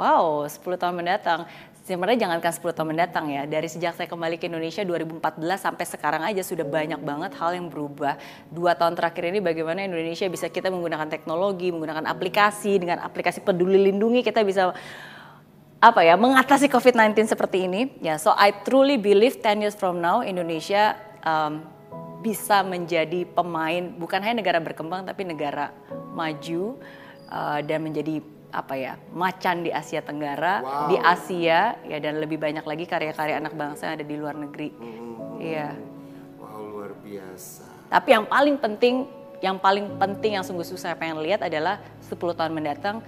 Wow, 10 tahun mendatang. Sebenarnya jangankan 10 tahun mendatang ya, dari sejak saya kembali ke Indonesia 2014 sampai sekarang aja sudah banyak banget hal yang berubah. Dua tahun terakhir ini bagaimana Indonesia bisa kita menggunakan teknologi, menggunakan aplikasi, dengan aplikasi peduli lindungi kita bisa apa ya mengatasi COVID-19 seperti ini. Ya, so I truly believe 10 years from now Indonesia um, bisa menjadi pemain bukan hanya negara berkembang tapi negara maju uh, dan menjadi apa ya macan di Asia Tenggara, wow. di Asia ya dan lebih banyak lagi karya-karya anak bangsa yang ada di luar negeri. Hmm. Iya. Wow luar biasa. Tapi yang paling penting, yang paling penting yang sungguh susah pengen lihat adalah 10 tahun mendatang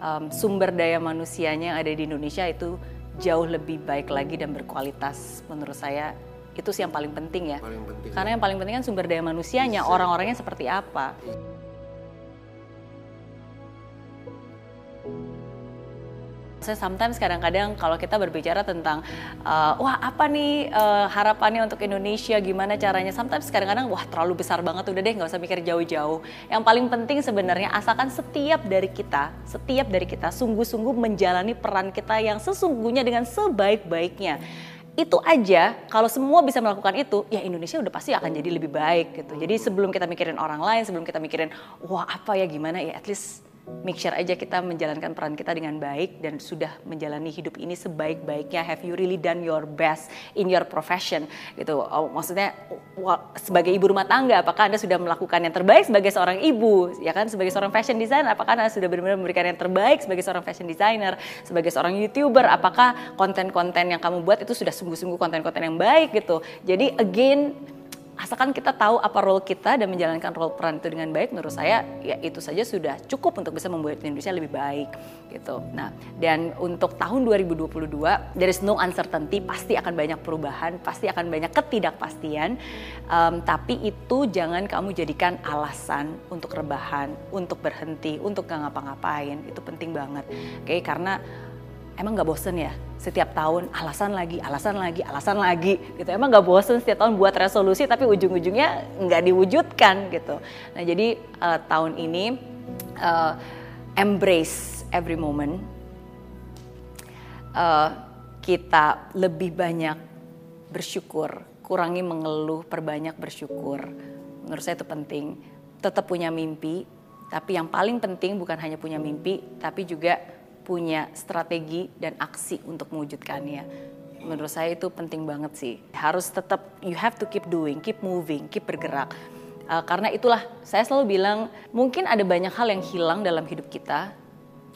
um, sumber daya manusianya yang ada di Indonesia itu jauh lebih baik lagi dan berkualitas menurut saya itu sih yang paling penting ya. Paling penting. Karena yang paling penting kan sumber daya manusianya, orang-orangnya seperti apa. Saya sometimes kadang-kadang kalau kita berbicara tentang uh, wah apa nih uh, harapannya untuk Indonesia gimana caranya? Sometimes kadang-kadang wah terlalu besar banget udah deh nggak usah mikir jauh-jauh. Yang paling penting sebenarnya asalkan setiap dari kita setiap dari kita sungguh-sungguh menjalani peran kita yang sesungguhnya dengan sebaik-baiknya. Itu aja kalau semua bisa melakukan itu ya Indonesia udah pasti akan jadi lebih baik gitu. Jadi sebelum kita mikirin orang lain sebelum kita mikirin wah apa ya gimana ya at least make sure aja kita menjalankan peran kita dengan baik dan sudah menjalani hidup ini sebaik-baiknya. Have you really done your best in your profession? Gitu. Oh, maksudnya sebagai ibu rumah tangga, apakah anda sudah melakukan yang terbaik sebagai seorang ibu? Ya kan, sebagai seorang fashion designer, apakah anda sudah benar-benar memberikan yang terbaik sebagai seorang fashion designer? Sebagai seorang youtuber, apakah konten-konten yang kamu buat itu sudah sungguh-sungguh konten-konten yang baik gitu? Jadi again asalkan kita tahu apa role kita dan menjalankan role peran itu dengan baik menurut saya ya itu saja sudah cukup untuk bisa membuat Indonesia lebih baik gitu. Nah, dan untuk tahun 2022 there is no uncertainty, pasti akan banyak perubahan, pasti akan banyak ketidakpastian. Um, tapi itu jangan kamu jadikan alasan untuk rebahan, untuk berhenti, untuk gak ngapa-ngapain. Itu penting banget. Oke, okay? karena emang nggak bosen ya setiap tahun alasan lagi, alasan lagi, alasan lagi gitu. Emang nggak bosen setiap tahun buat resolusi tapi ujung-ujungnya nggak diwujudkan gitu. Nah jadi uh, tahun ini uh, embrace every moment. Uh, kita lebih banyak bersyukur, kurangi mengeluh, perbanyak bersyukur. Menurut saya itu penting. Tetap punya mimpi, tapi yang paling penting bukan hanya punya mimpi, tapi juga punya strategi dan aksi untuk mewujudkannya. Menurut saya itu penting banget sih. Harus tetap you have to keep doing, keep moving, keep bergerak. Uh, karena itulah saya selalu bilang mungkin ada banyak hal yang hilang dalam hidup kita,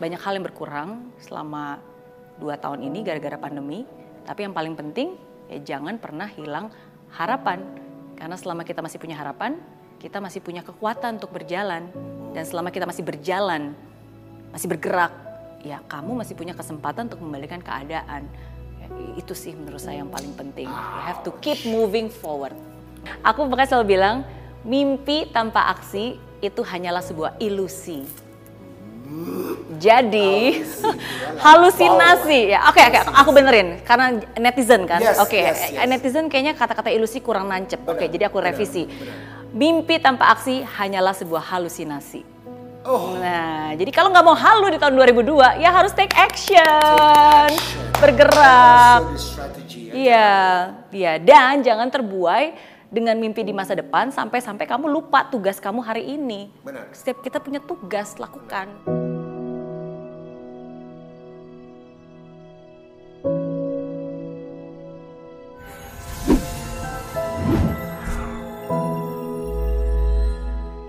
banyak hal yang berkurang selama dua tahun ini gara-gara pandemi. Tapi yang paling penting ya jangan pernah hilang harapan. Karena selama kita masih punya harapan, kita masih punya kekuatan untuk berjalan. Dan selama kita masih berjalan, masih bergerak, ya kamu masih punya kesempatan untuk membalikan keadaan. Ya, itu sih menurut saya yang paling penting. You have to keep moving forward. Aku makanya selalu bilang, mimpi tanpa aksi itu hanyalah sebuah ilusi. Jadi halusinasi ya. Oke okay, oke, okay, aku benerin karena netizen kan. Yes, oke, okay. yes, yes. netizen kayaknya kata-kata ilusi kurang nancep. Oke, okay, jadi aku revisi. Mimpi tanpa aksi hanyalah sebuah halusinasi. Oh. Nah, jadi kalau nggak mau halu di tahun 2002, ya harus take action, take action. bergerak. Iya, iya. Dan jangan terbuai dengan mimpi di masa depan sampai-sampai kamu lupa tugas kamu hari ini. Benar. Setiap kita punya tugas, lakukan.